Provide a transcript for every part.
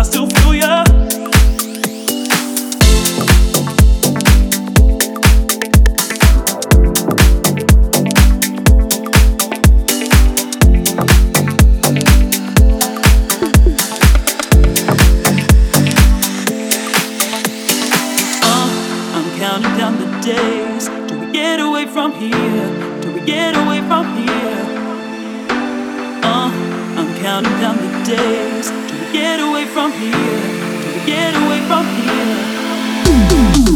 I still feel ya. Uh, from here? Do we get away from here? Uh, I'm counting down the days get away from here. Get away from here.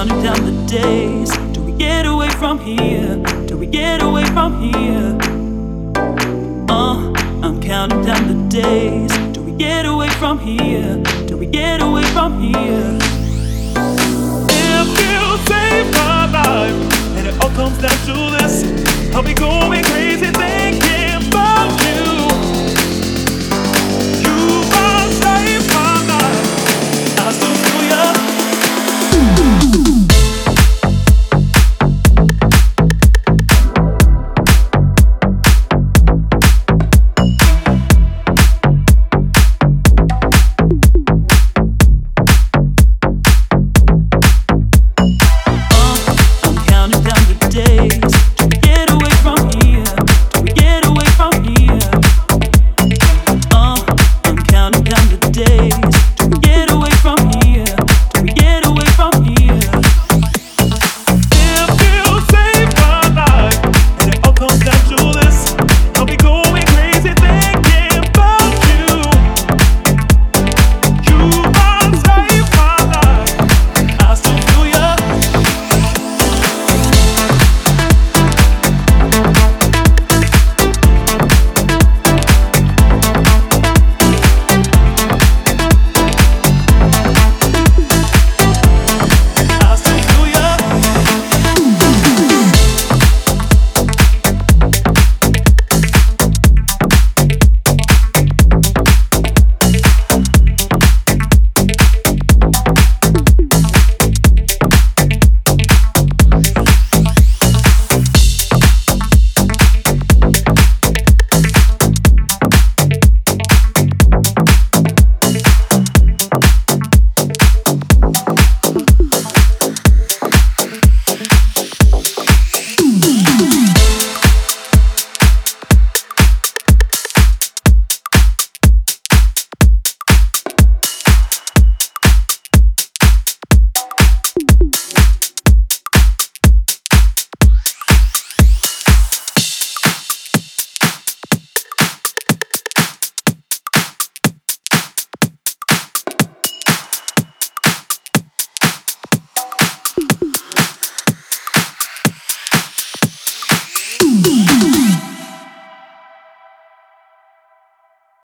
Counting down the days till we get away from here, till we get away from here. Uh, I'm counting down the days till we get away from here, till we get away from here. If you save my life, and it all comes down to this, I'll be going crazy thinking.